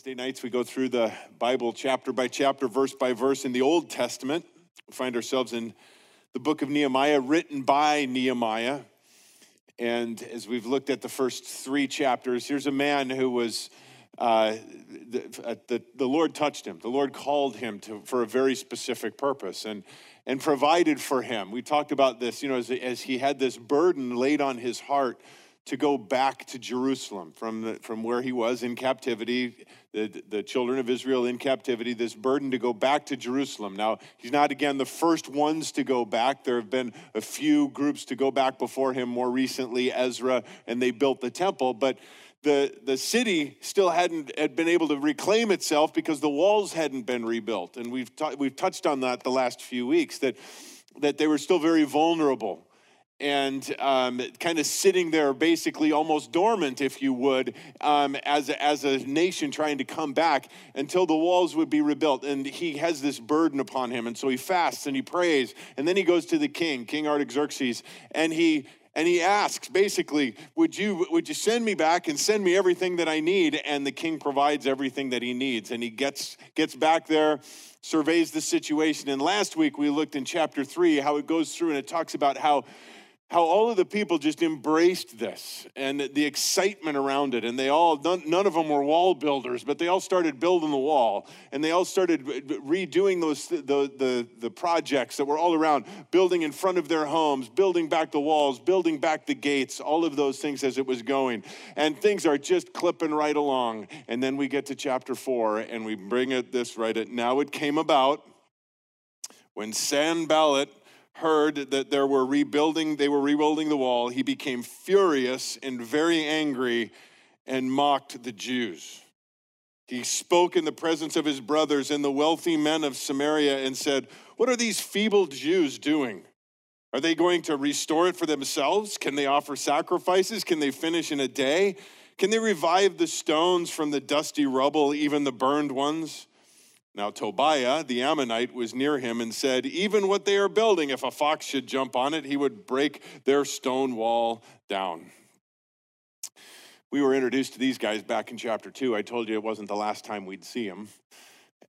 Wednesday nights, we go through the Bible chapter by chapter, verse by verse in the Old Testament. We find ourselves in the book of Nehemiah, written by Nehemiah. And as we've looked at the first three chapters, here's a man who was, uh, the, the, the Lord touched him. The Lord called him to, for a very specific purpose and, and provided for him. We talked about this, you know, as, as he had this burden laid on his heart to go back to Jerusalem from, the, from where he was in captivity, the, the children of Israel in captivity, this burden to go back to Jerusalem. Now, he's not, again, the first ones to go back. There have been a few groups to go back before him, more recently, Ezra, and they built the temple. But the, the city still hadn't had been able to reclaim itself because the walls hadn't been rebuilt. And we've, ta- we've touched on that the last few weeks, that, that they were still very vulnerable and um, kind of sitting there basically almost dormant, if you would, um, as, a, as a nation trying to come back until the walls would be rebuilt. And he has this burden upon him. And so he fasts and he prays. And then he goes to the king, King Artaxerxes, and he and he asks basically would you would you send me back and send me everything that i need and the king provides everything that he needs and he gets gets back there surveys the situation and last week we looked in chapter 3 how it goes through and it talks about how how all of the people just embraced this and the excitement around it. And they all, none, of them were wall builders, but they all started building the wall. And they all started redoing those, the, the, the projects that were all around, building in front of their homes, building back the walls, building back the gates, all of those things as it was going. And things are just clipping right along. And then we get to chapter four and we bring it this right at now it came about when Sanballat heard that there were rebuilding, they were rebuilding the wall, he became furious and very angry and mocked the Jews. He spoke in the presence of his brothers and the wealthy men of Samaria and said, What are these feeble Jews doing? Are they going to restore it for themselves? Can they offer sacrifices? Can they finish in a day? Can they revive the stones from the dusty rubble, even the burned ones? Now, Tobiah, the Ammonite, was near him and said, Even what they are building, if a fox should jump on it, he would break their stone wall down. We were introduced to these guys back in chapter two. I told you it wasn't the last time we'd see them.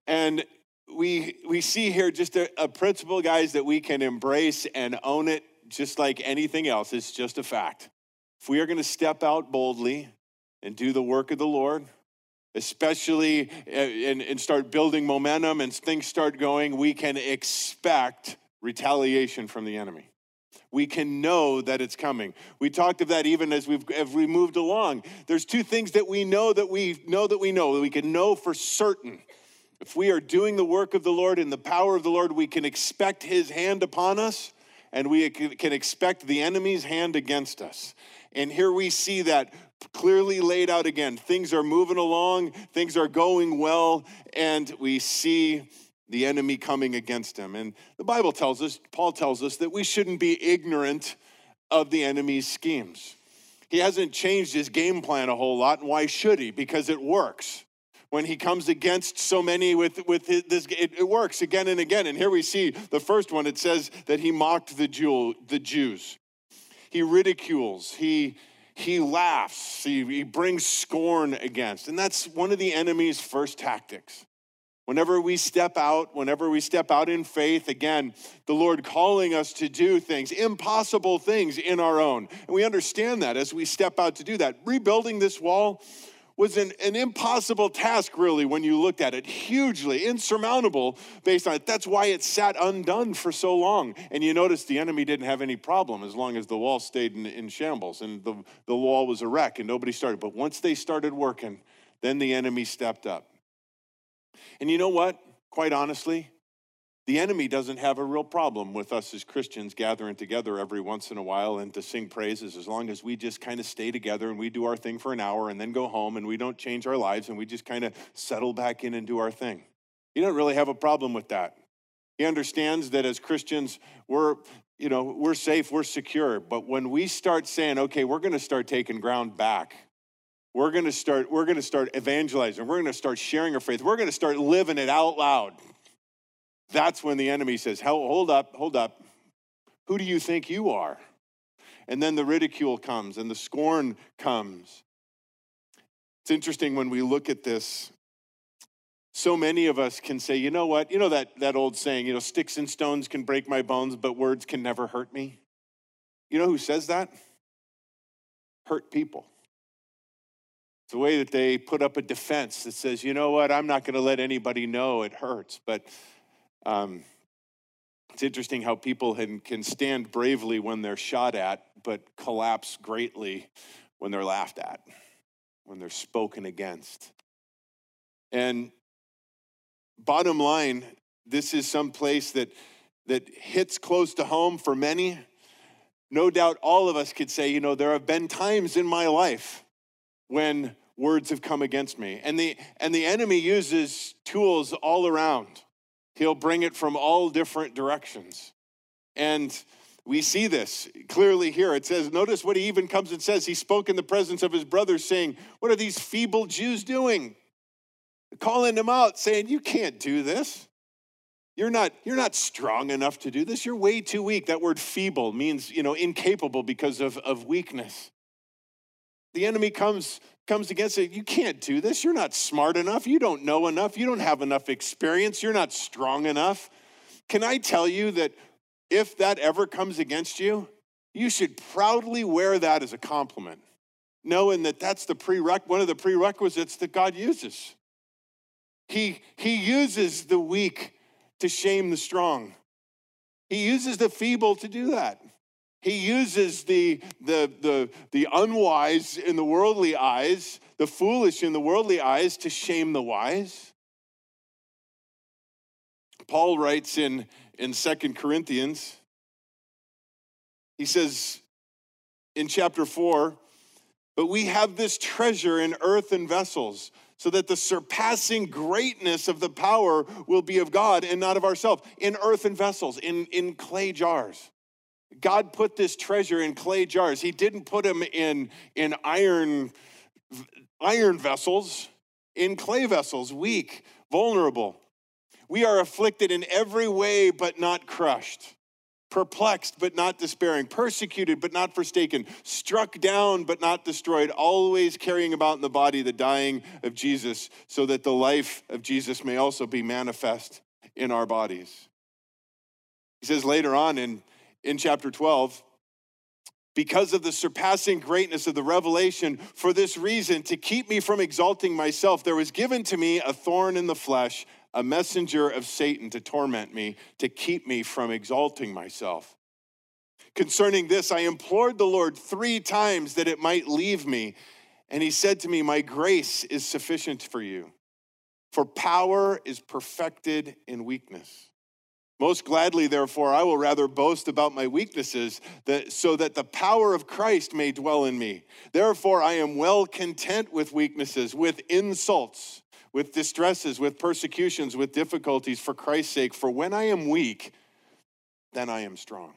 And we, we see here just a, a principle, guys, that we can embrace and own it just like anything else. It's just a fact. If we are going to step out boldly and do the work of the Lord, especially uh, and, and start building momentum and things start going, we can expect retaliation from the enemy. We can know that it's coming. We talked of that even as we've as we moved along. There's two things that we know that we know that we know that we can know for certain. If we are doing the work of the Lord in the power of the Lord, we can expect his hand upon us and we can expect the enemy's hand against us. And here we see that clearly laid out again. Things are moving along, things are going well, and we see the enemy coming against him. And the Bible tells us, Paul tells us, that we shouldn't be ignorant of the enemy's schemes. He hasn't changed his game plan a whole lot, and why should he? Because it works. When he comes against so many with, with his, this, it, it works again and again. And here we see the first one, it says that he mocked the, Jew, the Jews. He ridicules, he he laughs, he, he brings scorn against. And that's one of the enemy's first tactics. Whenever we step out, whenever we step out in faith, again, the Lord calling us to do things, impossible things in our own. And we understand that as we step out to do that. Rebuilding this wall, was an, an impossible task, really, when you looked at it, hugely insurmountable based on it. That's why it sat undone for so long. And you notice the enemy didn't have any problem as long as the wall stayed in, in shambles and the, the wall was a wreck and nobody started. But once they started working, then the enemy stepped up. And you know what? Quite honestly, the enemy doesn't have a real problem with us as Christians gathering together every once in a while and to sing praises as long as we just kind of stay together and we do our thing for an hour and then go home and we don't change our lives and we just kind of settle back in and do our thing. He doesn't really have a problem with that. He understands that as Christians, we're, you know, we're safe, we're secure. But when we start saying, okay, we're going to start taking ground back, we're going to start, we're going to start evangelizing, we're going to start sharing our faith, we're going to start living it out loud that's when the enemy says, Hold up, hold up. Who do you think you are? And then the ridicule comes and the scorn comes. It's interesting when we look at this so many of us can say, you know what? You know that, that old saying, you know, sticks and stones can break my bones, but words can never hurt me? You know who says that? Hurt people. It's the way that they put up a defense that says, you know what? I'm not going to let anybody know it hurts. But um, it's interesting how people can, stand bravely when they're shot at, but collapse greatly when they're laughed at, when they're spoken against. And bottom line, this is some place that, that hits close to home for many. No doubt all of us could say, you know, there have been times in my life when words have come against me. And the, and the enemy uses tools all around. He'll bring it from all different directions. And we see this clearly here. It says, notice what he even comes and says. He spoke in the presence of his brothers, saying, What are these feeble Jews doing? calling them out, saying, You can't do this. You're not, you're not strong enough to do this. You're way too weak. That word feeble means, you know, incapable because of, of weakness. The enemy comes, comes against it. You can't do this. You're not smart enough. You don't know enough. You don't have enough experience. You're not strong enough. Can I tell you that if that ever comes against you, you should proudly wear that as a compliment, knowing that that's the prereq- one of the prerequisites that God uses. He, he uses the weak to shame the strong. He uses the feeble to do that. He uses the, the, the, the unwise in the worldly eyes, the foolish in the worldly eyes to shame the wise. Paul writes in, in 2 Corinthians, he says in chapter 4, but we have this treasure in earthen vessels so that the surpassing greatness of the power will be of God and not of ourselves. In earthen vessels, in, in clay jars. God put this treasure in clay jars. He didn't put them in, in iron, iron vessels, in clay vessels, weak, vulnerable. We are afflicted in every way, but not crushed perplexed but not despairing, persecuted but not forsaken, struck down but not destroyed, always carrying about in the body the dying of Jesus, so that the life of Jesus may also be manifest in our bodies. He says later on in, in chapter 12, because of the surpassing greatness of the revelation, for this reason, to keep me from exalting myself, there was given to me a thorn in the flesh a messenger of Satan to torment me, to keep me from exalting myself. Concerning this, I implored the Lord three times that it might leave me. And he said to me, My grace is sufficient for you, for power is perfected in weakness. Most gladly, therefore, I will rather boast about my weaknesses, that, so that the power of Christ may dwell in me. Therefore, I am well content with weaknesses, with insults with distresses, with persecutions, with difficulties for Christ's sake. For when I am weak, then I am strong.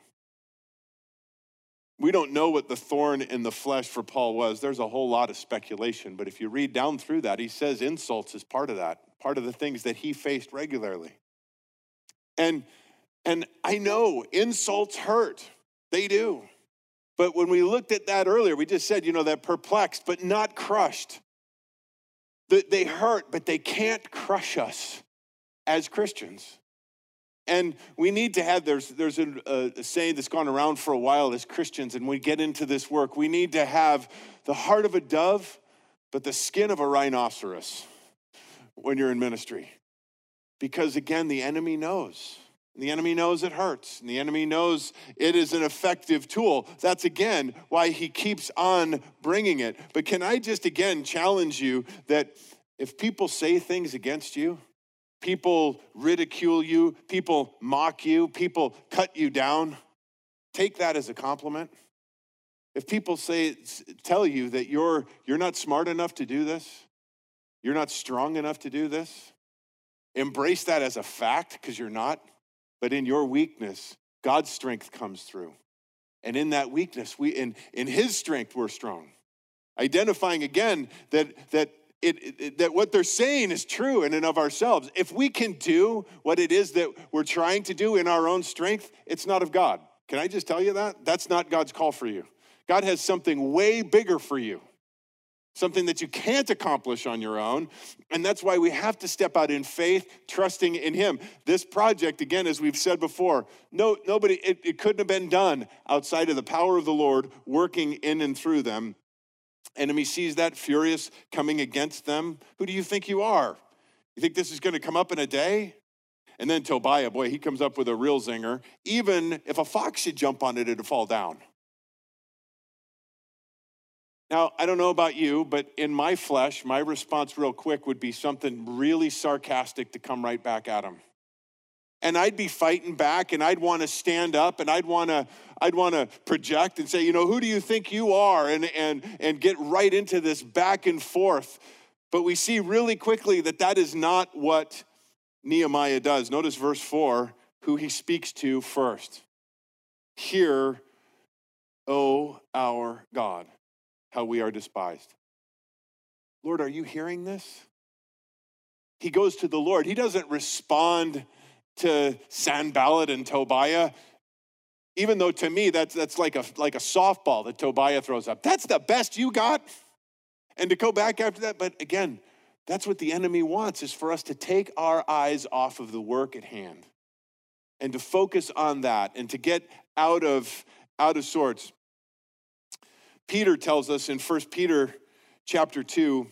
We don't know what the thorn in the flesh for Paul was. There's a whole lot of speculation, but if you read down through that, he says insults is part of that, part of the things that he faced regularly. And and I know insults hurt. They do. But when we looked at that earlier, we just said, you know, that perplexed but not crushed. They hurt, but they can't crush us as Christians. And we need to have, there's, there's a, a, saying that's gone around for a while as Christians, and we get into this work, we need to have the heart of a dove, but the skin of a rhinoceros when you're in ministry. Because again, the enemy knows. The enemy knows it hurts, and the enemy knows it is an effective tool. That's again why he keeps on bringing it. But can I just again challenge you that if people say things against you, people ridicule you, people mock you, people cut you down, take that as a compliment. If people say tell you that you're you're not smart enough to do this, you're not strong enough to do this, embrace that as a fact because you're not. But in your weakness, God's strength comes through. And in that weakness, we in, in his strength, we're strong. Identifying again that that it, it, that what they're saying is true in and of ourselves. If we can do what it is that we're trying to do in our own strength, it's not of God. Can I just tell you that? That's not God's call for you. God has something way bigger for you. Something that you can't accomplish on your own. And that's why we have to step out in faith, trusting in Him. This project, again, as we've said before, no, nobody, it, it couldn't have been done outside of the power of the Lord working in and through them. Enemy sees that furious coming against them. Who do you think you are? You think this is going to come up in a day? And then Tobiah, boy, he comes up with a real zinger. Even if a fox should jump on it, it'd fall down. Now, I don't know about you, but in my flesh, my response real quick would be something really sarcastic to come right back at him. And I'd be fighting back and I'd want to stand up and I'd want to I'd want to project and say, you know, who do you think you are? And and and get right into this back and forth. But we see really quickly that that is not what Nehemiah does. Notice verse 4, who he speaks to first. Hear, O our God how we are despised. Lord, are you hearing this? He goes to the Lord. He doesn't respond to Sanballat and Tobiah, even though to me that's, that's like, a, like a softball that Tobiah throws up. That's the best you got? And to go back after that, but again, that's what the enemy wants is for us to take our eyes off of the work at hand and to focus on that and to get out of out of sorts. Peter tells us in 1 Peter chapter 2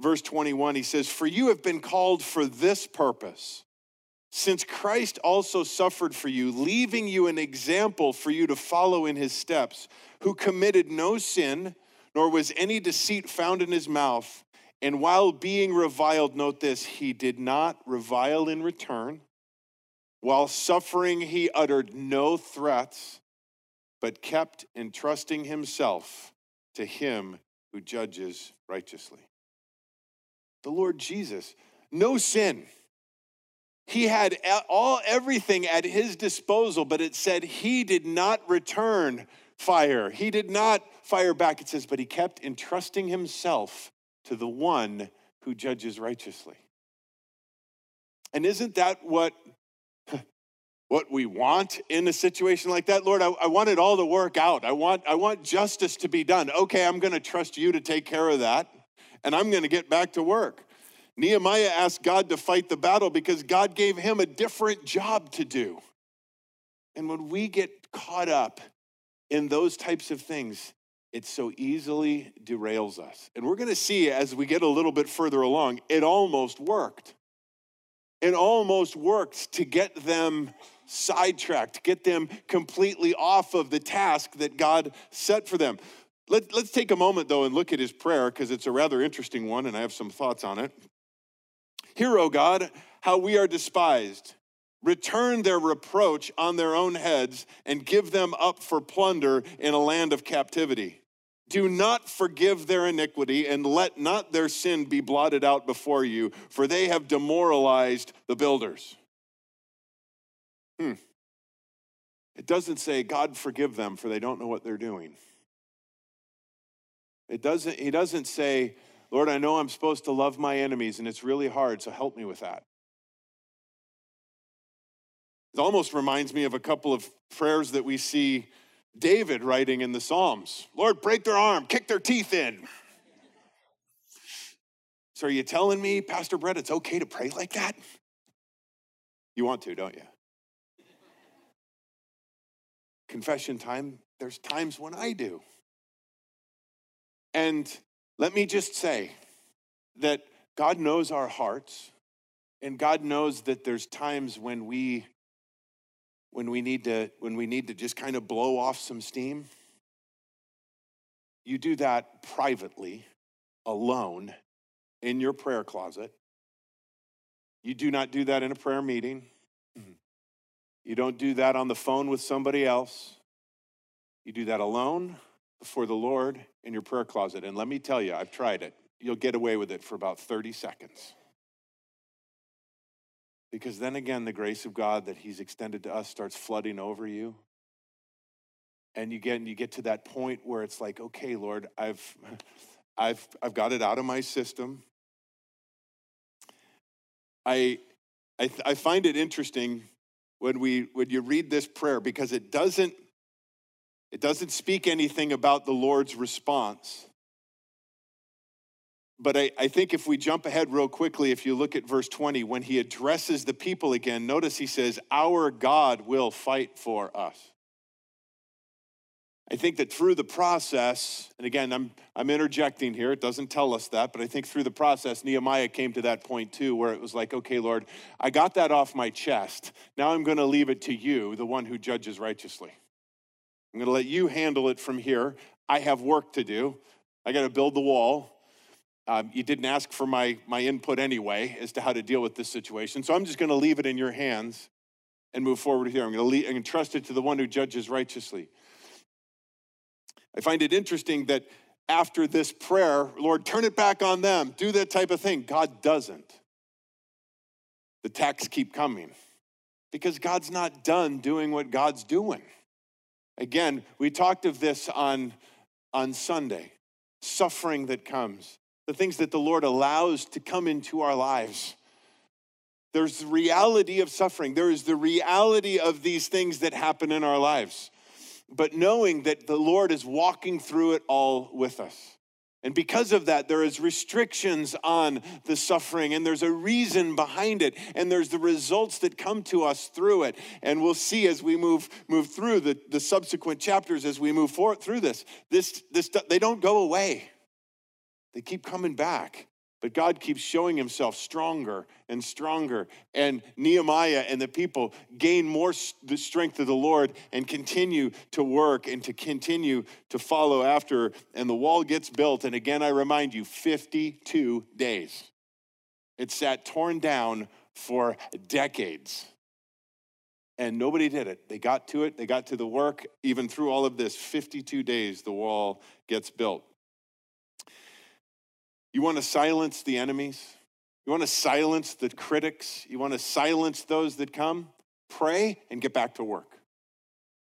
verse 21 he says for you have been called for this purpose since Christ also suffered for you leaving you an example for you to follow in his steps who committed no sin nor was any deceit found in his mouth. And while being reviled note this he did not revile in return. While suffering he uttered no threats but kept entrusting himself to him who judges righteously. The Lord Jesus, no sin. He had all everything at his disposal, but it said he did not return fire. He did not fire back. It says, but he kept entrusting himself to the one who judges righteously. And isn't that what what we want in a situation like that. Lord, I, I, want it all to work out. I want, I want justice to be done. Okay, I'm going to trust you to take care of that, and I'm going to get back to work. Nehemiah asked God to fight the battle because God gave him a different job to do. And when we get caught up in those types of things, it so easily derails us. And we're going to see as we get a little bit further along, it almost worked. It almost worked to get them sidetracked, get them completely off of the task that God set for them. Let, us take a moment, though, and look at his prayer because it's a rather interesting one, and I have some thoughts on it. Hear, O God, how we are despised. Return their reproach on their own heads and give them up for plunder in a land of captivity. Do not forgive their iniquity and let not their sin be blotted out before you, for they have demoralized the builders. Hmm. It doesn't say, God forgive them, for they don't know what they're doing. It doesn't, he doesn't say, Lord, I know I'm supposed to love my enemies, and it's really hard, so help me with that. It almost reminds me of a couple of prayers that we see David writing in the Psalms Lord, break their arm, kick their teeth in. So, are you telling me, Pastor Brett, it's okay to pray like that? You want to, don't you? Confession time, there's times when I do. And let me just say that God knows our hearts, and God knows that there's times when we when we need to when we need to just kind of blow off some steam. You do that privately, alone, in your prayer closet. You do not do that in a prayer meeting. You don't do that on the phone with somebody else. You do that alone before the Lord in your prayer closet. And let me tell you, I've tried it. You'll get away with it for about 30 seconds. Because then again, the grace of God that He's extended to us starts flooding over you. And you get, and you get to that point where it's like, okay, Lord, I've, I've, I've got it out of my system. I, I, I find it interesting when we when you read this prayer because it doesn't it doesn't speak anything about the Lord's response. but I, I think if we jump ahead real quickly, if you look at verse 20, when he addresses the people again, notice he says, Our God will fight for us. I think that through the process, and again, I'm, I'm interjecting here, it doesn't tell us that, but I think through the process, Nehemiah came to that point too, where it was like, okay, Lord, I got that off my chest. Now I'm going to leave it to you, the one who judges righteously. I'm going to let you handle it from here. I have work to do. I got to build the wall. Um, you didn't ask for my, my input anyway as to how to deal with this situation. So I'm just going to leave it in your hands and move forward here. I'm going to entrust it to the one who judges righteously. I find it interesting that after this prayer, Lord, turn it back on them, do that type of thing. God doesn't. The attacks keep coming because God's not done doing what God's doing. Again, we talked of this on, on Sunday suffering that comes the things that the Lord allows to come into our lives. There's the reality of suffering. There is the reality of these things that happen in our lives. But knowing that the Lord is walking through it all with us. And because of that, there is restrictions on the suffering, and there's a reason behind it, and there's the results that come to us through it. And we'll see as we move move through the, the subsequent chapters as we move forward through this. This this they don't go away. They keep coming back. But God keeps showing himself stronger and stronger. And Nehemiah and the people gain more the strength of the Lord and continue to work and to continue to follow after. And the wall gets built. And again, I remind you 52 days. It sat torn down for decades. And nobody did it. They got to it, they got to the work. Even through all of this, 52 days, the wall gets built. You want to silence the enemies? You want to silence the critics? You want to silence those that come? Pray and get back to work.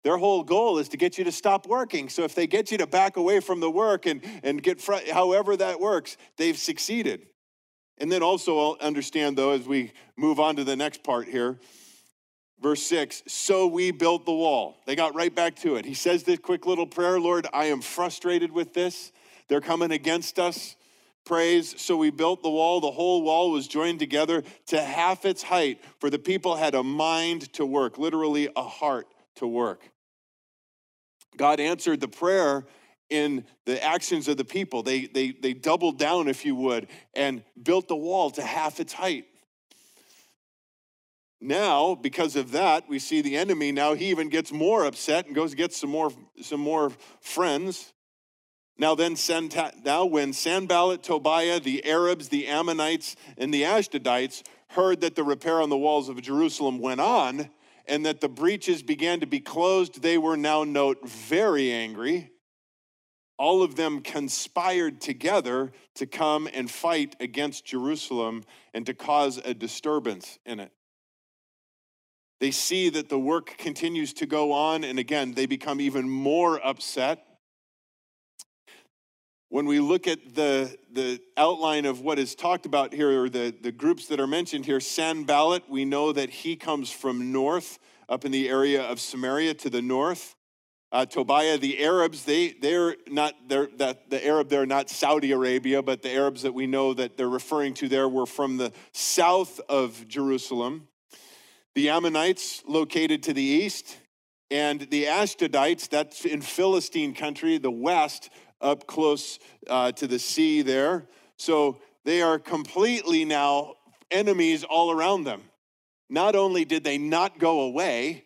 Their whole goal is to get you to stop working. So if they get you to back away from the work and, and get, fr- however that works, they've succeeded. And then also understand, though, as we move on to the next part here, verse six, so we built the wall. They got right back to it. He says this quick little prayer Lord, I am frustrated with this. They're coming against us praise. So we built the wall. The whole wall was joined together to half its height, for the people had a mind to work, literally a heart to work. God answered the prayer in the actions of the people. They, they, they doubled down, if you would, and built the wall to half its height. Now, because of that, we see the enemy. Now he even gets more upset and goes get some more, some more friends. Now then, now when Sanballat, Tobiah, the Arabs, the Ammonites, and the Ashdodites heard that the repair on the walls of Jerusalem went on, and that the breaches began to be closed, they were now, note, very angry. All of them conspired together to come and fight against Jerusalem and to cause a disturbance in it. They see that the work continues to go on, and again, they become even more upset when we look at the, the outline of what is talked about here, or the, the groups that are mentioned here, Sanballat, we know that he comes from north, up in the area of Samaria to the north. Uh, Tobiah, the Arabs, they, they're not, they're, that, the Arab, they're not Saudi Arabia, but the Arabs that we know that they're referring to there were from the south of Jerusalem. The Ammonites, located to the east, and the Ashdodites, that's in Philistine country, the west, up close uh, to the sea there. So they are completely now enemies all around them. Not only did they not go away,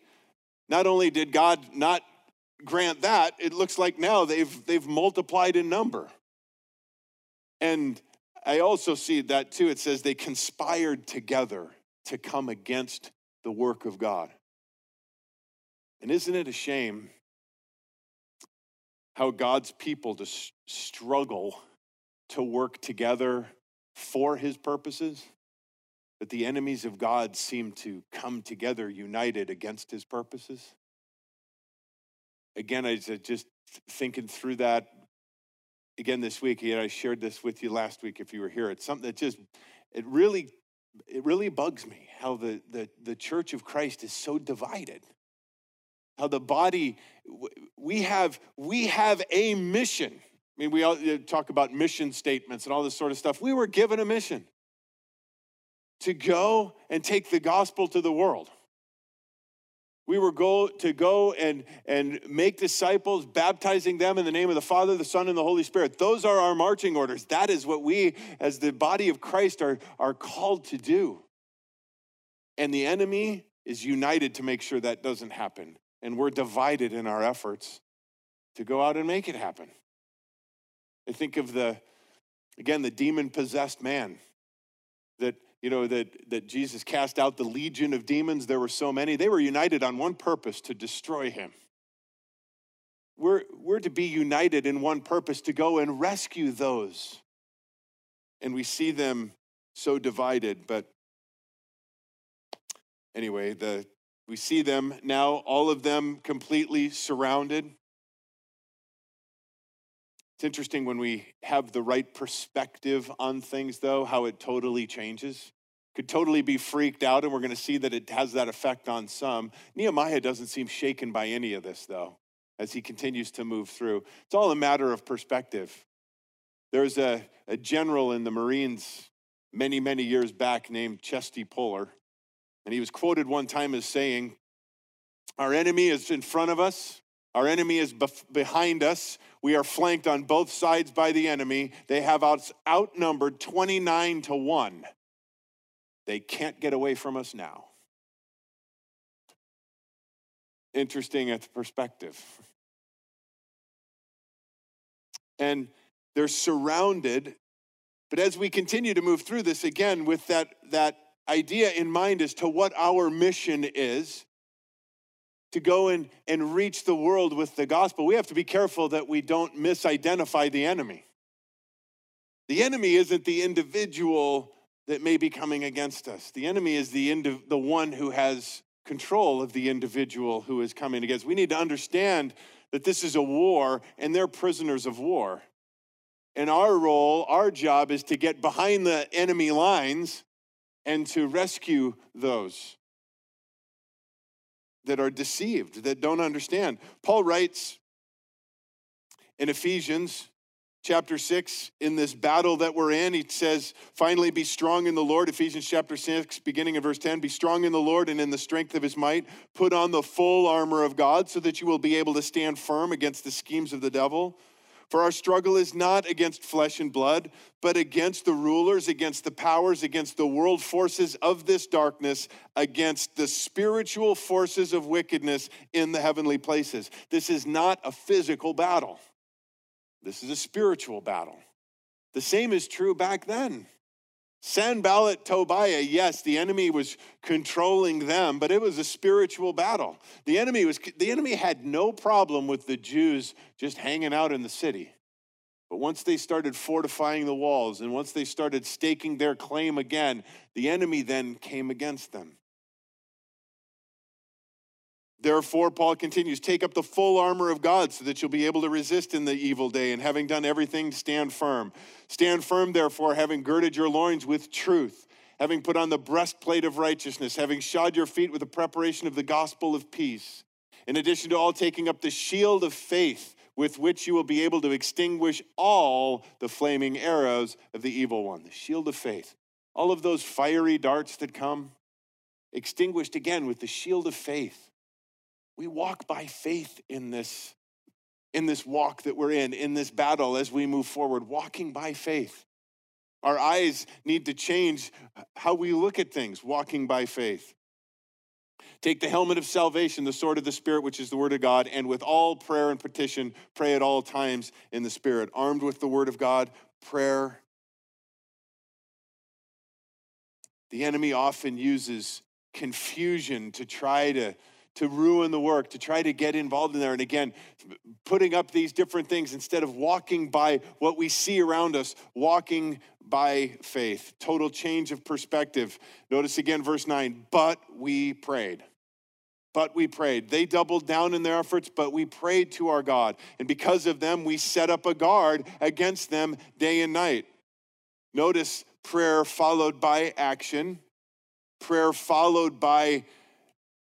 not only did God not grant that, it looks like now they've, they've multiplied in number. And I also see that too. It says they conspired together to come against the work of God. And isn't it a shame how God's people just struggle to work together for his purposes, that the enemies of God seem to come together united against his purposes. Again, I just thinking through that again this week. and I shared this with you last week if you were here. It's something that just it really it really bugs me how the the, the church of Christ is so divided how the body we have we have a mission I mean, we all talk about mission statements and all this sort of stuff. We were given a mission to go and take the gospel to the world. We were go, to go and, and make disciples, baptizing them in the name of the Father, the Son, and the Holy Spirit. Those are our marching orders. That is what we, as the body of Christ, are, are called to do. And the enemy is united to make sure that doesn't happen. And we're divided in our efforts to go out and make it happen. I think of the, again, the demon possessed man that you know, that, that Jesus cast out the legion of demons. There were so many. They were united on one purpose to destroy him. We're, we're to be united in one purpose to go and rescue those. And we see them so divided. But anyway, the, we see them now, all of them completely surrounded. It's interesting when we have the right perspective on things, though, how it totally changes. Could totally be freaked out, and we're going to see that it has that effect on some. Nehemiah doesn't seem shaken by any of this, though, as he continues to move through. It's all a matter of perspective. There's a, a general in the Marines many, many years back named Chesty Puller, and he was quoted one time as saying, Our enemy is in front of us, our enemy is bef- behind us. We are flanked on both sides by the enemy. They have out- outnumbered 29 to 1. They can't get away from us now. Interesting at the perspective. And they're surrounded. But as we continue to move through this again with that, that idea in mind as to what our mission is, to go and, and reach the world with the gospel, we have to be careful that we don't misidentify the enemy. The enemy isn't the individual that may be coming against us. The enemy is the, indi- the one who has control of the individual who is coming against. We need to understand that this is a war and they're prisoners of war. And our role, our job is to get behind the enemy lines and to rescue those that are deceived, that don't understand. Paul writes in Ephesians chapter 6 in this battle that we're in he says finally be strong in the lord. Ephesians chapter 6 beginning in verse 10 be strong in the lord and in the strength of his might. Put on the full armor of god so that you will be able to stand firm against the schemes of the devil for our struggle is not against flesh and blood, but against the rulers, against the powers, against the world forces of this darkness, against the spiritual forces of wickedness in the heavenly places. This is not a physical battle, this is a spiritual battle. The same is true back then. Sanballat, Tobiah, yes, the enemy was controlling them, but it was a spiritual battle. The enemy was the enemy had no problem with the Jews just hanging out in the city. But once they started fortifying the walls and once they started staking their claim again, the enemy then came against them. Therefore, Paul continues, take up the full armor of God so that you'll be able to resist in the evil day, and having done everything, stand firm. Stand firm, therefore, having girded your loins with truth, having put on the breastplate of righteousness, having shod your feet with the preparation of the gospel of peace. In addition to all, taking up the shield of faith, with which you will be able to extinguish all the flaming arrows of the evil one. The shield of faith. All of those fiery darts that come, extinguished again with the shield of faith we walk by faith in this in this walk that we're in in this battle as we move forward walking by faith our eyes need to change how we look at things walking by faith Take the helmet of salvation, the sword of the Spirit, which is the word of God, and with all prayer and petition, pray at all times in the Spirit. Armed with the word of God, prayer. The enemy often uses confusion to try to to ruin the work, to try to get involved in there. And again, putting up these different things instead of walking by what we see around us, walking by faith. Total change of perspective. Notice again, verse 9, but we prayed. But we prayed. They doubled down in their efforts, but we prayed to our God. And because of them, we set up a guard against them day and night. Notice prayer followed by action, prayer followed by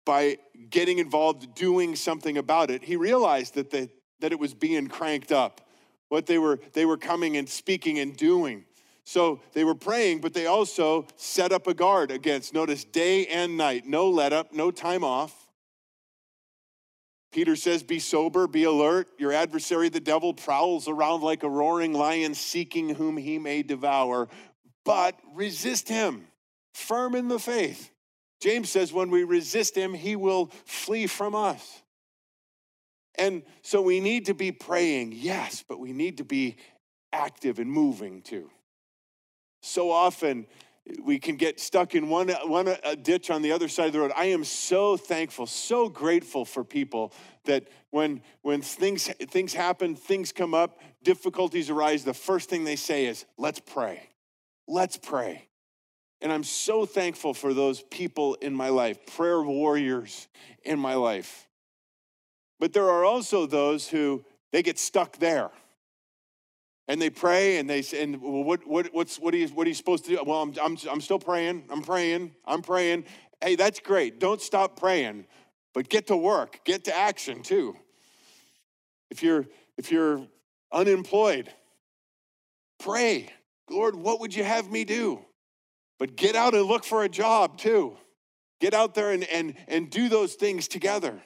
by getting involved, doing something about it, he realized that, that it was being cranked up. what they were they were coming and speaking and doing. So they were praying, but they also set up a guard against, notice, day and night, no let up, no time off. Peter says, Be sober, be alert. Your adversary, the devil, prowls around like a roaring lion, seeking whom he may devour, but resist him, firm in the faith. James says, When we resist him, he will flee from us. And so we need to be praying, yes, but we need to be active and moving too. So often we can get stuck in one, one a ditch on the other side of the road. I am so thankful, so grateful for people that when, when things, things happen, things come up, difficulties arise, the first thing they say is, let's pray. Let's pray. And I'm so thankful for those people in my life, prayer warriors in my life. But there are also those who they get stuck there and they pray and they say, and what, what, what's, what, are you, what are you supposed to do? Well, I'm, I'm, I'm still praying. I'm praying. I'm praying. Hey, that's great. Don't stop praying, but get to work, get to action too. If you're, if you're unemployed, pray. Lord, what would you have me do? But get out and look for a job too. Get out there and, and, and do those things together.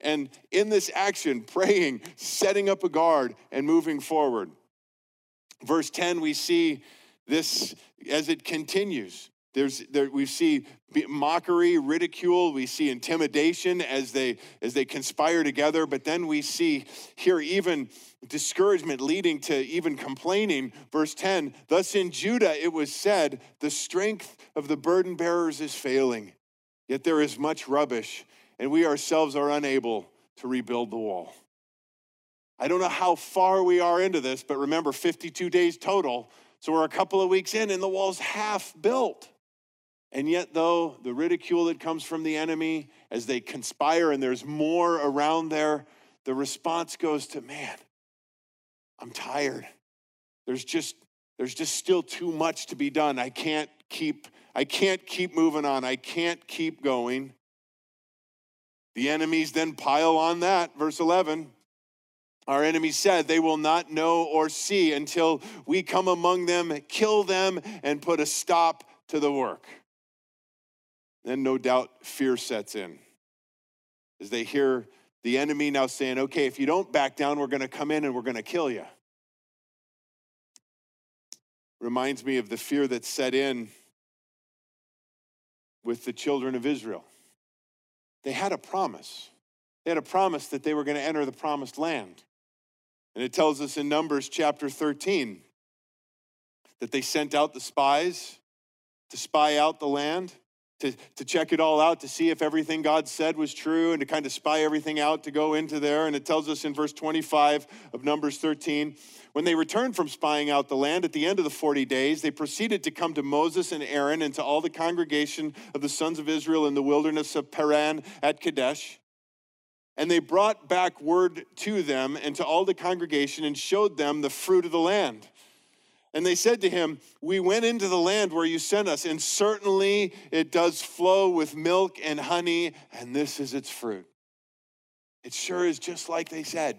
And in this action, praying, setting up a guard, and moving forward. Verse 10, we see this as it continues. There's, there, we see mockery, ridicule, we see intimidation as they, as they conspire together, but then we see here even discouragement leading to even complaining. Verse 10 Thus in Judah it was said, The strength of the burden bearers is failing, yet there is much rubbish, and we ourselves are unable to rebuild the wall. I don't know how far we are into this, but remember 52 days total. So we're a couple of weeks in and the wall's half built. And yet, though, the ridicule that comes from the enemy as they conspire and there's more around there, the response goes to, man, I'm tired. There's just there's just still too much to be done. I can't keep I can't keep moving on. I can't keep going. The enemies then pile on that, verse 11. Our enemies said, They will not know or see until we come among them, kill them, and put a stop to the work. Then, no doubt, fear sets in as they hear the enemy now saying, Okay, if you don't back down, we're going to come in and we're going to kill you. Reminds me of the fear that set in with the children of Israel. They had a promise. They had a promise that they were going to enter the promised land. And it tells us in Numbers chapter 13 that they sent out the spies to spy out the land, to, to check it all out, to see if everything God said was true, and to kind of spy everything out to go into there. And it tells us in verse 25 of Numbers 13 when they returned from spying out the land at the end of the 40 days, they proceeded to come to Moses and Aaron and to all the congregation of the sons of Israel in the wilderness of Paran at Kadesh. And they brought back word to them and to all the congregation and showed them the fruit of the land. And they said to him, We went into the land where you sent us, and certainly it does flow with milk and honey, and this is its fruit. It sure is just like they said.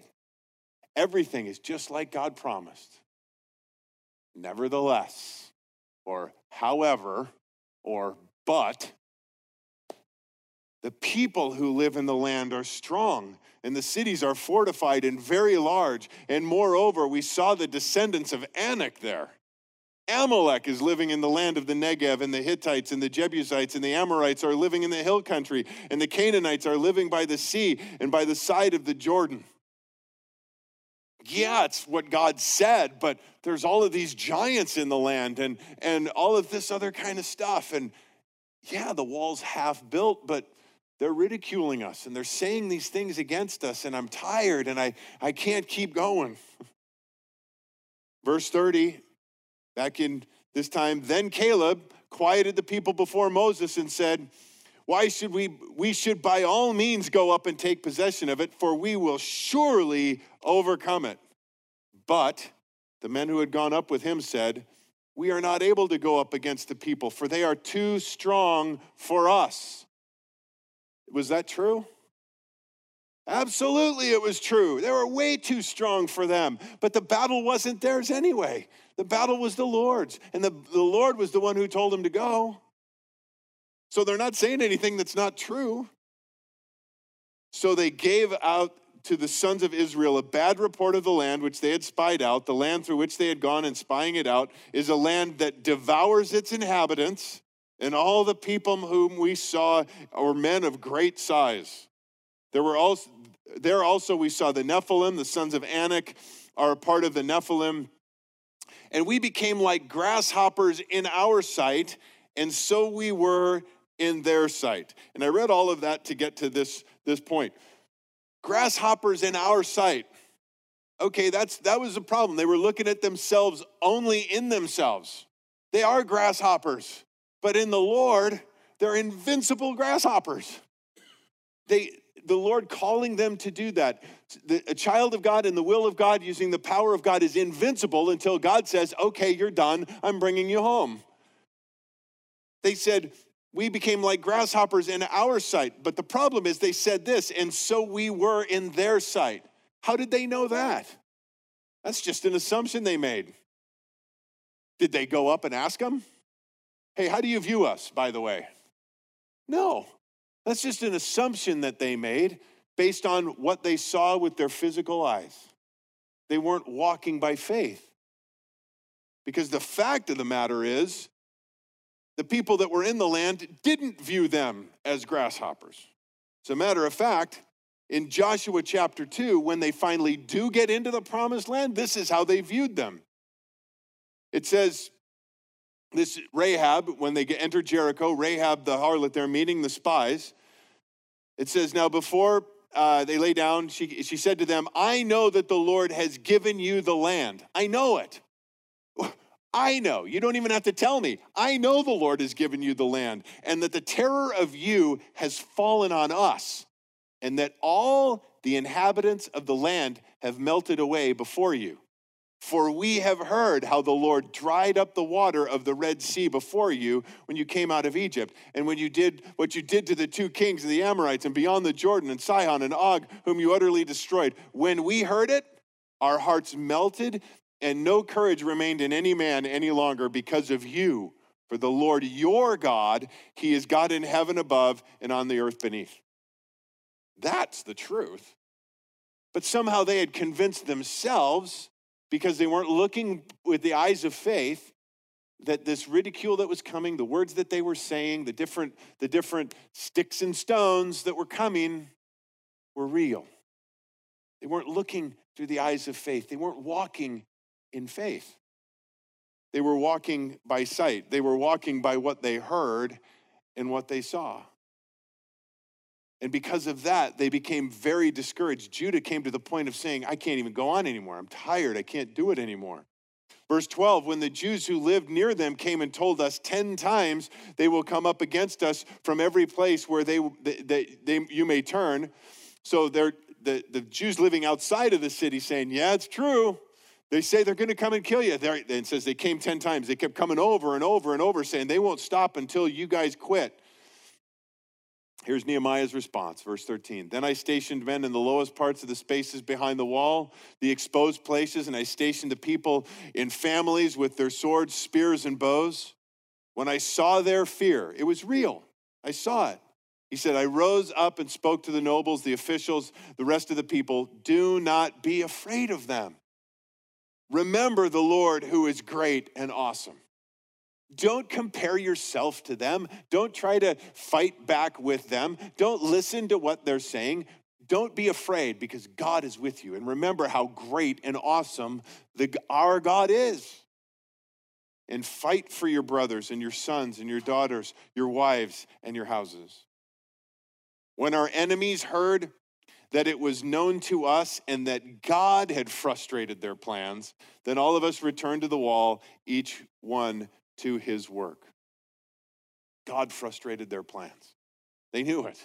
Everything is just like God promised. Nevertheless, or however, or but, the people who live in the land are strong, and the cities are fortified and very large. And moreover, we saw the descendants of Anak there. Amalek is living in the land of the Negev, and the Hittites and the Jebusites and the Amorites are living in the hill country, and the Canaanites are living by the sea and by the side of the Jordan. Yeah, it's what God said, but there's all of these giants in the land and, and all of this other kind of stuff. And yeah, the wall's half built, but they're ridiculing us and they're saying these things against us, and I'm tired and I, I can't keep going. Verse 30, back in this time, then Caleb quieted the people before Moses and said, Why should we? We should by all means go up and take possession of it, for we will surely overcome it. But the men who had gone up with him said, We are not able to go up against the people, for they are too strong for us. Was that true? Absolutely, it was true. They were way too strong for them, but the battle wasn't theirs anyway. The battle was the Lord's, and the, the Lord was the one who told them to go. So they're not saying anything that's not true. So they gave out to the sons of Israel a bad report of the land which they had spied out. The land through which they had gone and spying it out is a land that devours its inhabitants, and all the people whom we saw were men of great size. There were also there also we saw the Nephilim, the sons of Anak are a part of the Nephilim. And we became like grasshoppers in our sight, and so we were in their sight. And I read all of that to get to this, this point. Grasshoppers in our sight. Okay, that's that was the problem. They were looking at themselves only in themselves. They are grasshoppers, but in the Lord, they're invincible grasshoppers. They the Lord calling them to do that. The, a child of God in the will of God using the power of God is invincible until God says, okay, you're done. I'm bringing you home. They said, we became like grasshoppers in our sight. But the problem is, they said this, and so we were in their sight. How did they know that? That's just an assumption they made. Did they go up and ask them? Hey, how do you view us, by the way? No. That's just an assumption that they made based on what they saw with their physical eyes. They weren't walking by faith. Because the fact of the matter is, the people that were in the land didn't view them as grasshoppers. As a matter of fact, in Joshua chapter 2, when they finally do get into the promised land, this is how they viewed them. It says, this Rahab, when they enter Jericho, Rahab the harlot, they're meeting the spies. It says, Now before uh, they lay down, she, she said to them, I know that the Lord has given you the land. I know it. I know. You don't even have to tell me. I know the Lord has given you the land, and that the terror of you has fallen on us, and that all the inhabitants of the land have melted away before you. For we have heard how the Lord dried up the water of the Red Sea before you when you came out of Egypt, and when you did what you did to the two kings of the Amorites and beyond the Jordan and Sihon and Og, whom you utterly destroyed. When we heard it, our hearts melted, and no courage remained in any man any longer because of you. For the Lord your God, He is God in heaven above and on the earth beneath. That's the truth. But somehow they had convinced themselves because they weren't looking with the eyes of faith that this ridicule that was coming, the words that they were saying, the different, the different sticks and stones that were coming were real. They weren't looking through the eyes of faith. They weren't walking in faith. They were walking by sight. They were walking by what they heard and what they saw. And because of that, they became very discouraged. Judah came to the point of saying, I can't even go on anymore. I'm tired. I can't do it anymore. Verse 12, when the Jews who lived near them came and told us 10 times they will come up against us from every place where they, they, they, you may turn. So they're, the, the Jews living outside of the city saying, Yeah, it's true. They say they're going to come and kill you. They're, it says they came 10 times. They kept coming over and over and over saying they won't stop until you guys quit. Here's Nehemiah's response, verse 13. Then I stationed men in the lowest parts of the spaces behind the wall, the exposed places, and I stationed the people in families with their swords, spears, and bows. When I saw their fear, it was real. I saw it. He said, I rose up and spoke to the nobles, the officials, the rest of the people. Do not be afraid of them. Remember the Lord who is great and awesome. Don't compare yourself to them. Don't try to fight back with them. Don't listen to what they're saying. Don't be afraid because God is with you. And remember how great and awesome the, our God is. And fight for your brothers and your sons and your daughters, your wives and your houses. When our enemies heard that it was known to us and that God had frustrated their plans, then all of us returned to the wall, each one to his work. God frustrated their plans. They knew it.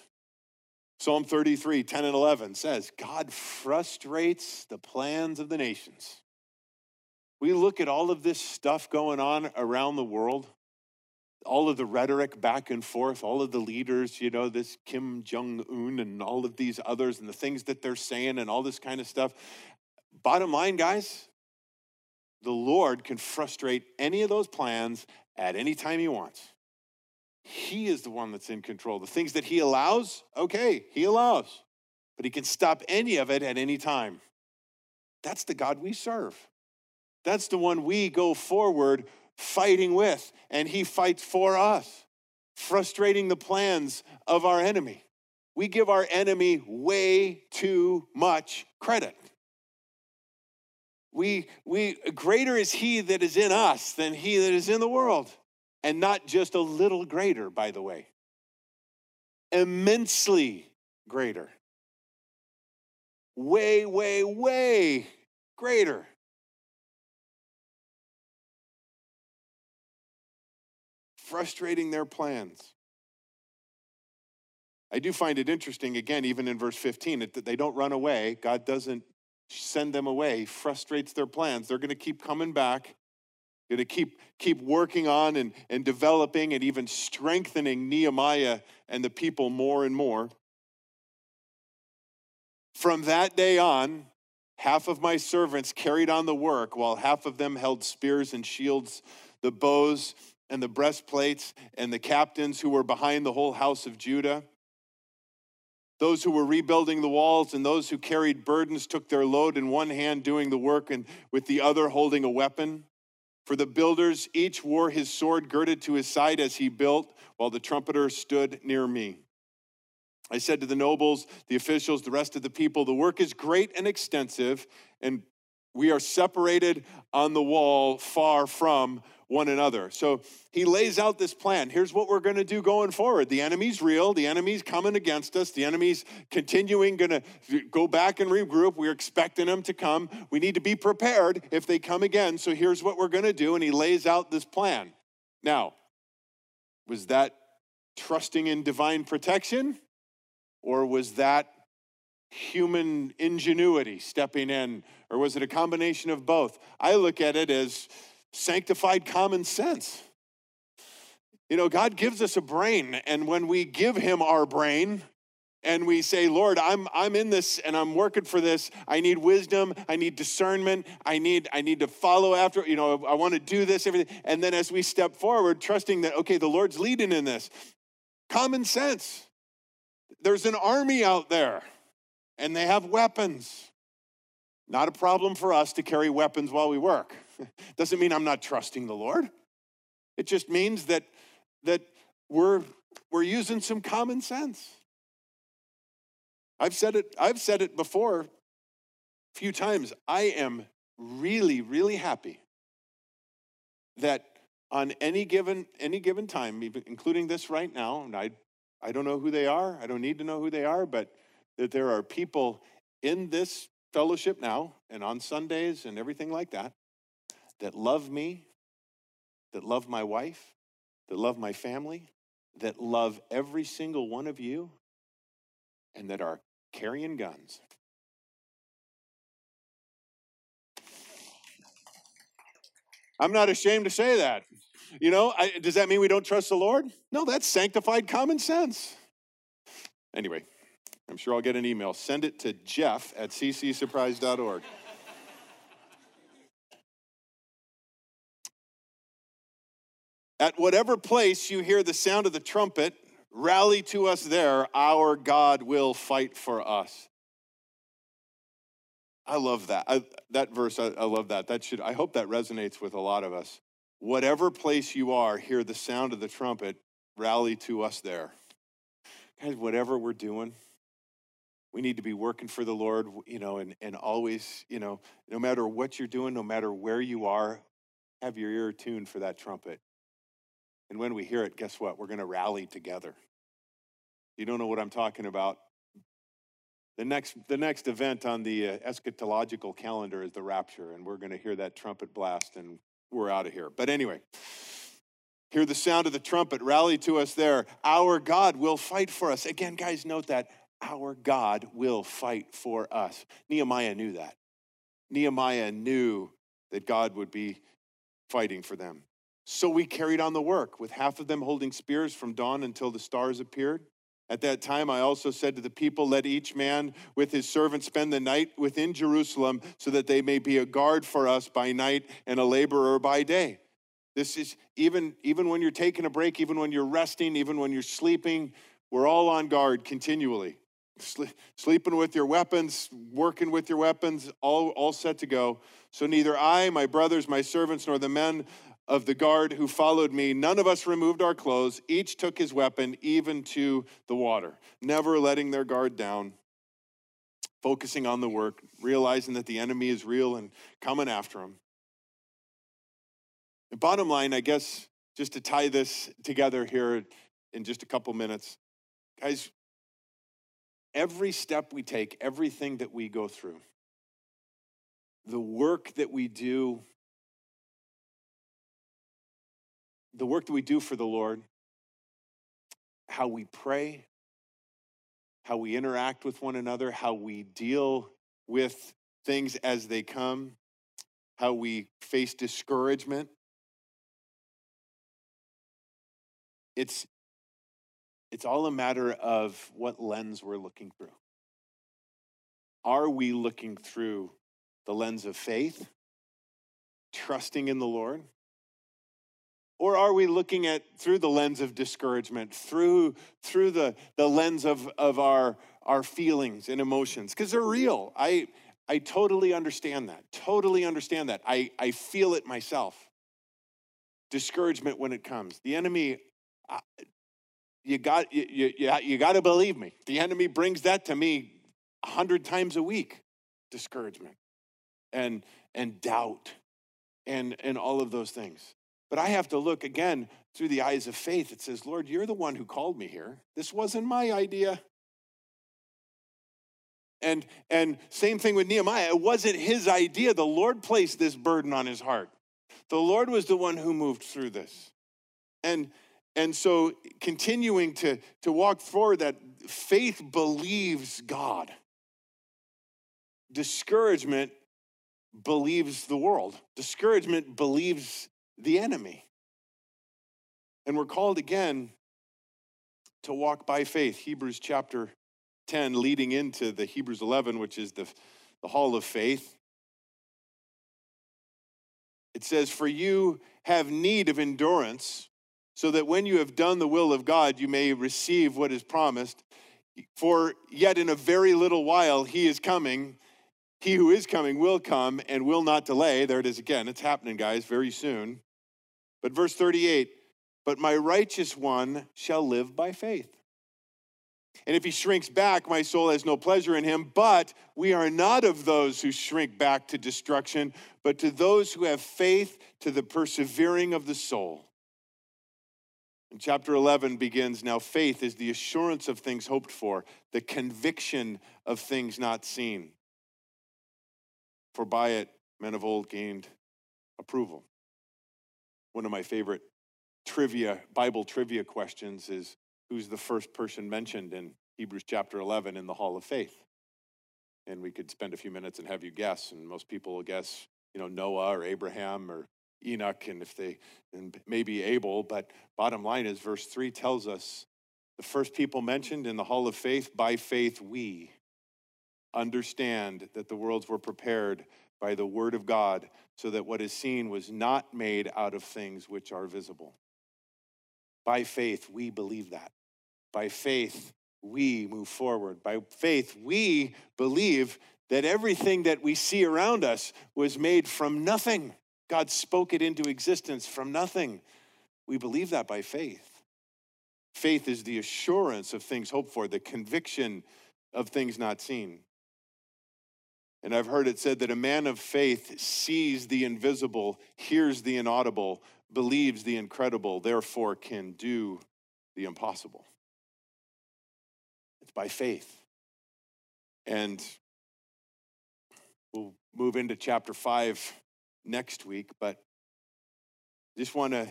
Psalm 33, 10 and 11 says, God frustrates the plans of the nations. We look at all of this stuff going on around the world. all of the rhetoric back and forth, all of the leaders, you know, this Kim Jong un and all of these others, and the things that they're saying, and all this kind of stuff. Bottom line, guys, the Lord can frustrate any of those plans at any time He wants. He is the one that's in control. The things that He allows, okay, He allows, but He can stop any of it at any time. That's the God we serve. That's the one we go forward fighting with, and He fights for us, frustrating the plans of our enemy. We give our enemy way too much credit. We, we, greater is he that is in us than he that is in the world. And not just a little greater, by the way, immensely greater. Way, way, way greater. Frustrating their plans. I do find it interesting, again, even in verse 15, that they don't run away. God doesn't send them away, frustrates their plans. They're going to keep coming back, going to keep, keep working on and, and developing and even strengthening Nehemiah and the people more and more. From that day on, half of my servants carried on the work, while half of them held spears and shields, the bows and the breastplates, and the captains who were behind the whole house of Judah. Those who were rebuilding the walls and those who carried burdens took their load in one hand doing the work and with the other holding a weapon. For the builders, each wore his sword girded to his side as he built, while the trumpeter stood near me. I said to the nobles, the officials, the rest of the people, the work is great and extensive, and we are separated on the wall far from one another. So he lays out this plan. Here's what we're going to do going forward. The enemy's real. The enemy's coming against us. The enemy's continuing, going to go back and regroup. We're expecting them to come. We need to be prepared if they come again. So here's what we're going to do. And he lays out this plan. Now, was that trusting in divine protection? Or was that human ingenuity stepping in? Or was it a combination of both? I look at it as sanctified common sense. You know, God gives us a brain, and when we give Him our brain, and we say, Lord, I'm, I'm in this and I'm working for this. I need wisdom. I need discernment. I need, I need to follow after, you know, I want to do this, everything. And then as we step forward, trusting that, okay, the Lord's leading in this. Common sense. There's an army out there and they have weapons. Not a problem for us to carry weapons while we work. Doesn't mean I'm not trusting the Lord. It just means that, that we're, we're using some common sense. I've said it, I've said it before a few times. I am really, really happy that on any given any given time, including this right now, and I I don't know who they are, I don't need to know who they are, but that there are people in this fellowship now and on Sundays and everything like that that love me, that love my wife, that love my family, that love every single one of you, and that are carrying guns. I'm not ashamed to say that. You know, I, does that mean we don't trust the Lord? No, that's sanctified common sense. Anyway, I'm sure I'll get an email. Send it to jeff at ccsurprise.org. At whatever place you hear the sound of the trumpet, rally to us there. Our God will fight for us. I love that. I, that verse, I, I love that. That should, I hope that resonates with a lot of us. Whatever place you are, hear the sound of the trumpet, rally to us there. Guys, whatever we're doing, we need to be working for the Lord, you know, and, and always, you know, no matter what you're doing, no matter where you are, have your ear tuned for that trumpet. And when we hear it, guess what? We're going to rally together. You don't know what I'm talking about. The next, the next event on the uh, eschatological calendar is the rapture, and we're going to hear that trumpet blast, and we're out of here. But anyway, hear the sound of the trumpet, rally to us there. Our God will fight for us. Again, guys, note that our God will fight for us. Nehemiah knew that. Nehemiah knew that God would be fighting for them. So we carried on the work, with half of them holding spears from dawn until the stars appeared. At that time, I also said to the people, Let each man with his servant spend the night within Jerusalem, so that they may be a guard for us by night and a laborer by day. This is even, even when you're taking a break, even when you're resting, even when you're sleeping, we're all on guard continually. Sleeping with your weapons, working with your weapons, all, all set to go. So neither I, my brothers, my servants, nor the men of the guard who followed me, none of us removed our clothes. Each took his weapon, even to the water, never letting their guard down, focusing on the work, realizing that the enemy is real and coming after him. The bottom line, I guess, just to tie this together here in just a couple minutes, guys, every step we take, everything that we go through, the work that we do the work that we do for the Lord, how we pray, how we interact with one another, how we deal with things as they come, how we face discouragement. It's, it's all a matter of what lens we're looking through. Are we looking through the lens of faith, trusting in the Lord? Or are we looking at through the lens of discouragement, through, through the, the lens of, of our, our feelings and emotions? Because they're real. I, I totally understand that. Totally understand that. I, I feel it myself. Discouragement when it comes. The enemy, you got, you, you, you got to believe me. The enemy brings that to me a hundred times a week discouragement and, and doubt and, and all of those things. But I have to look again through the eyes of faith. It says, Lord, you're the one who called me here. This wasn't my idea. And, and same thing with Nehemiah. It wasn't his idea. The Lord placed this burden on his heart. The Lord was the one who moved through this. And, and so continuing to, to walk forward that faith believes God. Discouragement believes the world. Discouragement believes the enemy. And we're called again to walk by faith. Hebrews chapter 10, leading into the Hebrews 11, which is the, the hall of faith. It says, For you have need of endurance, so that when you have done the will of God, you may receive what is promised. For yet in a very little while he is coming. He who is coming will come and will not delay. There it is again. It's happening, guys, very soon. But verse 38 But my righteous one shall live by faith. And if he shrinks back, my soul has no pleasure in him. But we are not of those who shrink back to destruction, but to those who have faith to the persevering of the soul. And chapter 11 begins now faith is the assurance of things hoped for, the conviction of things not seen. For by it men of old gained approval. One of my favorite trivia, Bible trivia questions is who's the first person mentioned in Hebrews chapter 11 in the Hall of Faith? And we could spend a few minutes and have you guess, and most people will guess, you know, Noah or Abraham or Enoch, and if they, and maybe Abel. But bottom line is, verse 3 tells us the first people mentioned in the Hall of Faith, by faith we understand that the worlds were prepared by the word of God, so that what is seen was not made out of things which are visible. By faith, we believe that. By faith, we move forward. By faith, we believe that everything that we see around us was made from nothing. God spoke it into existence from nothing. We believe that by faith. Faith is the assurance of things hoped for, the conviction of things not seen. And I've heard it said that a man of faith sees the invisible, hears the inaudible, believes the incredible, therefore can do the impossible. It's by faith. And we'll move into chapter five next week, but just want to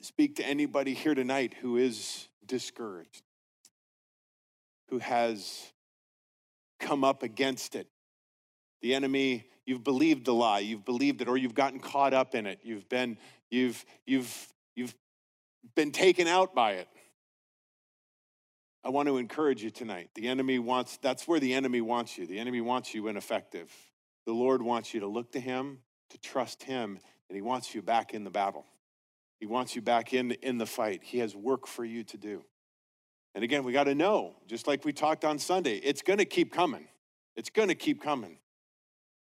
speak to anybody here tonight who is discouraged, who has come up against it the enemy you've believed the lie, you've believed it, or you've gotten caught up in it. You've been, you've, you've, you've been taken out by it. I want to encourage you tonight. The enemy wants, that's where the enemy wants you. The enemy wants you ineffective. The Lord wants you to look to him, to trust him, and he wants you back in the battle. He wants you back in, in the fight. He has work for you to do. And again, we got to know, just like we talked on Sunday, it's going to keep coming. It's going to keep coming.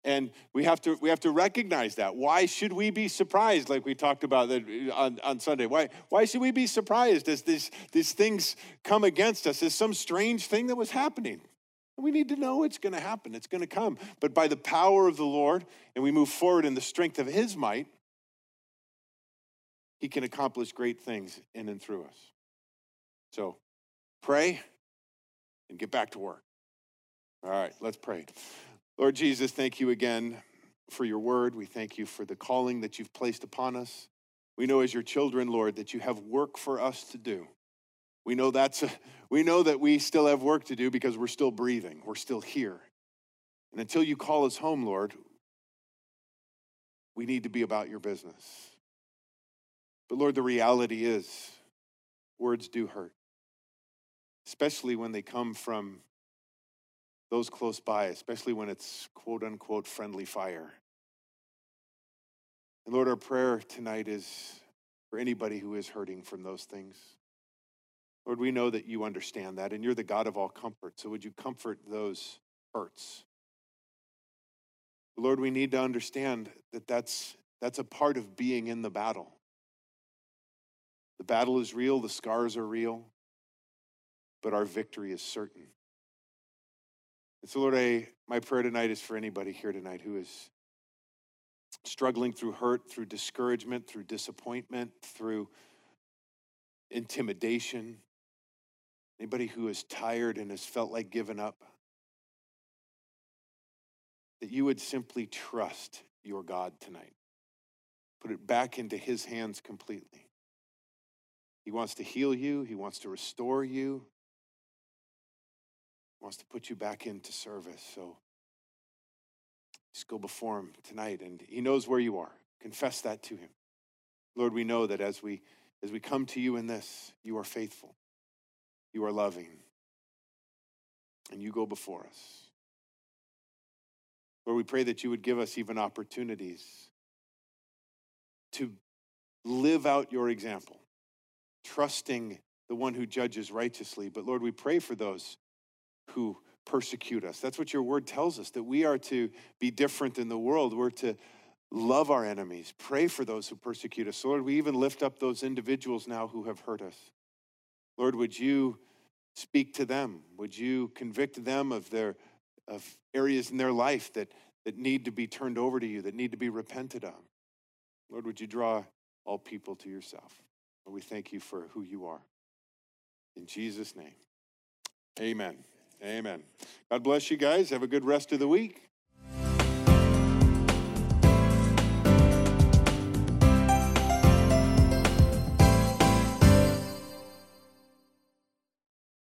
And we have to we have to recognize that. Why should we be surprised, like we talked about uh, on, on Sunday? Why why should we be surprised as these these things come against us? As some strange thing that was happening. We need to know it's going to happen. It's going to come. But by the power of the Lord, and we move forward in the strength of His might, He can accomplish great things in and through us. So pray and get back to work. All right, let's pray. Lord Jesus, thank you again for your word. We thank you for the calling that you've placed upon us. We know as your children, Lord, that you have work for us to do. We know that's a, we know that we still have work to do because we're still breathing. We're still here. And until you call us home, Lord, we need to be about your business. But Lord, the reality is words do hurt. Especially when they come from those close by, especially when it's quote unquote friendly fire. And Lord, our prayer tonight is for anybody who is hurting from those things. Lord, we know that you understand that, and you're the God of all comfort. So would you comfort those hurts? Lord, we need to understand that that's, that's a part of being in the battle. The battle is real, the scars are real, but our victory is certain. And so, Lord, I, my prayer tonight is for anybody here tonight who is struggling through hurt, through discouragement, through disappointment, through intimidation. Anybody who is tired and has felt like giving up. That you would simply trust your God tonight. Put it back into his hands completely. He wants to heal you, he wants to restore you, He wants to put you back into service. So just go before him tonight and he knows where you are. Confess that to him. Lord, we know that as we as we come to you in this, you are faithful. You are loving. And you go before us. Lord, we pray that you would give us even opportunities to live out your example, trusting the one who judges righteously. But Lord, we pray for those who persecute us. That's what your word tells us, that we are to be different in the world. We're to love our enemies, pray for those who persecute us. So Lord, we even lift up those individuals now who have hurt us. Lord, would you speak to them? Would you convict them of their of areas in their life that, that need to be turned over to you, that need to be repented of? Lord, would you draw all people to yourself? We thank you for who you are. In Jesus' name, amen. Amen. God bless you guys. Have a good rest of the week.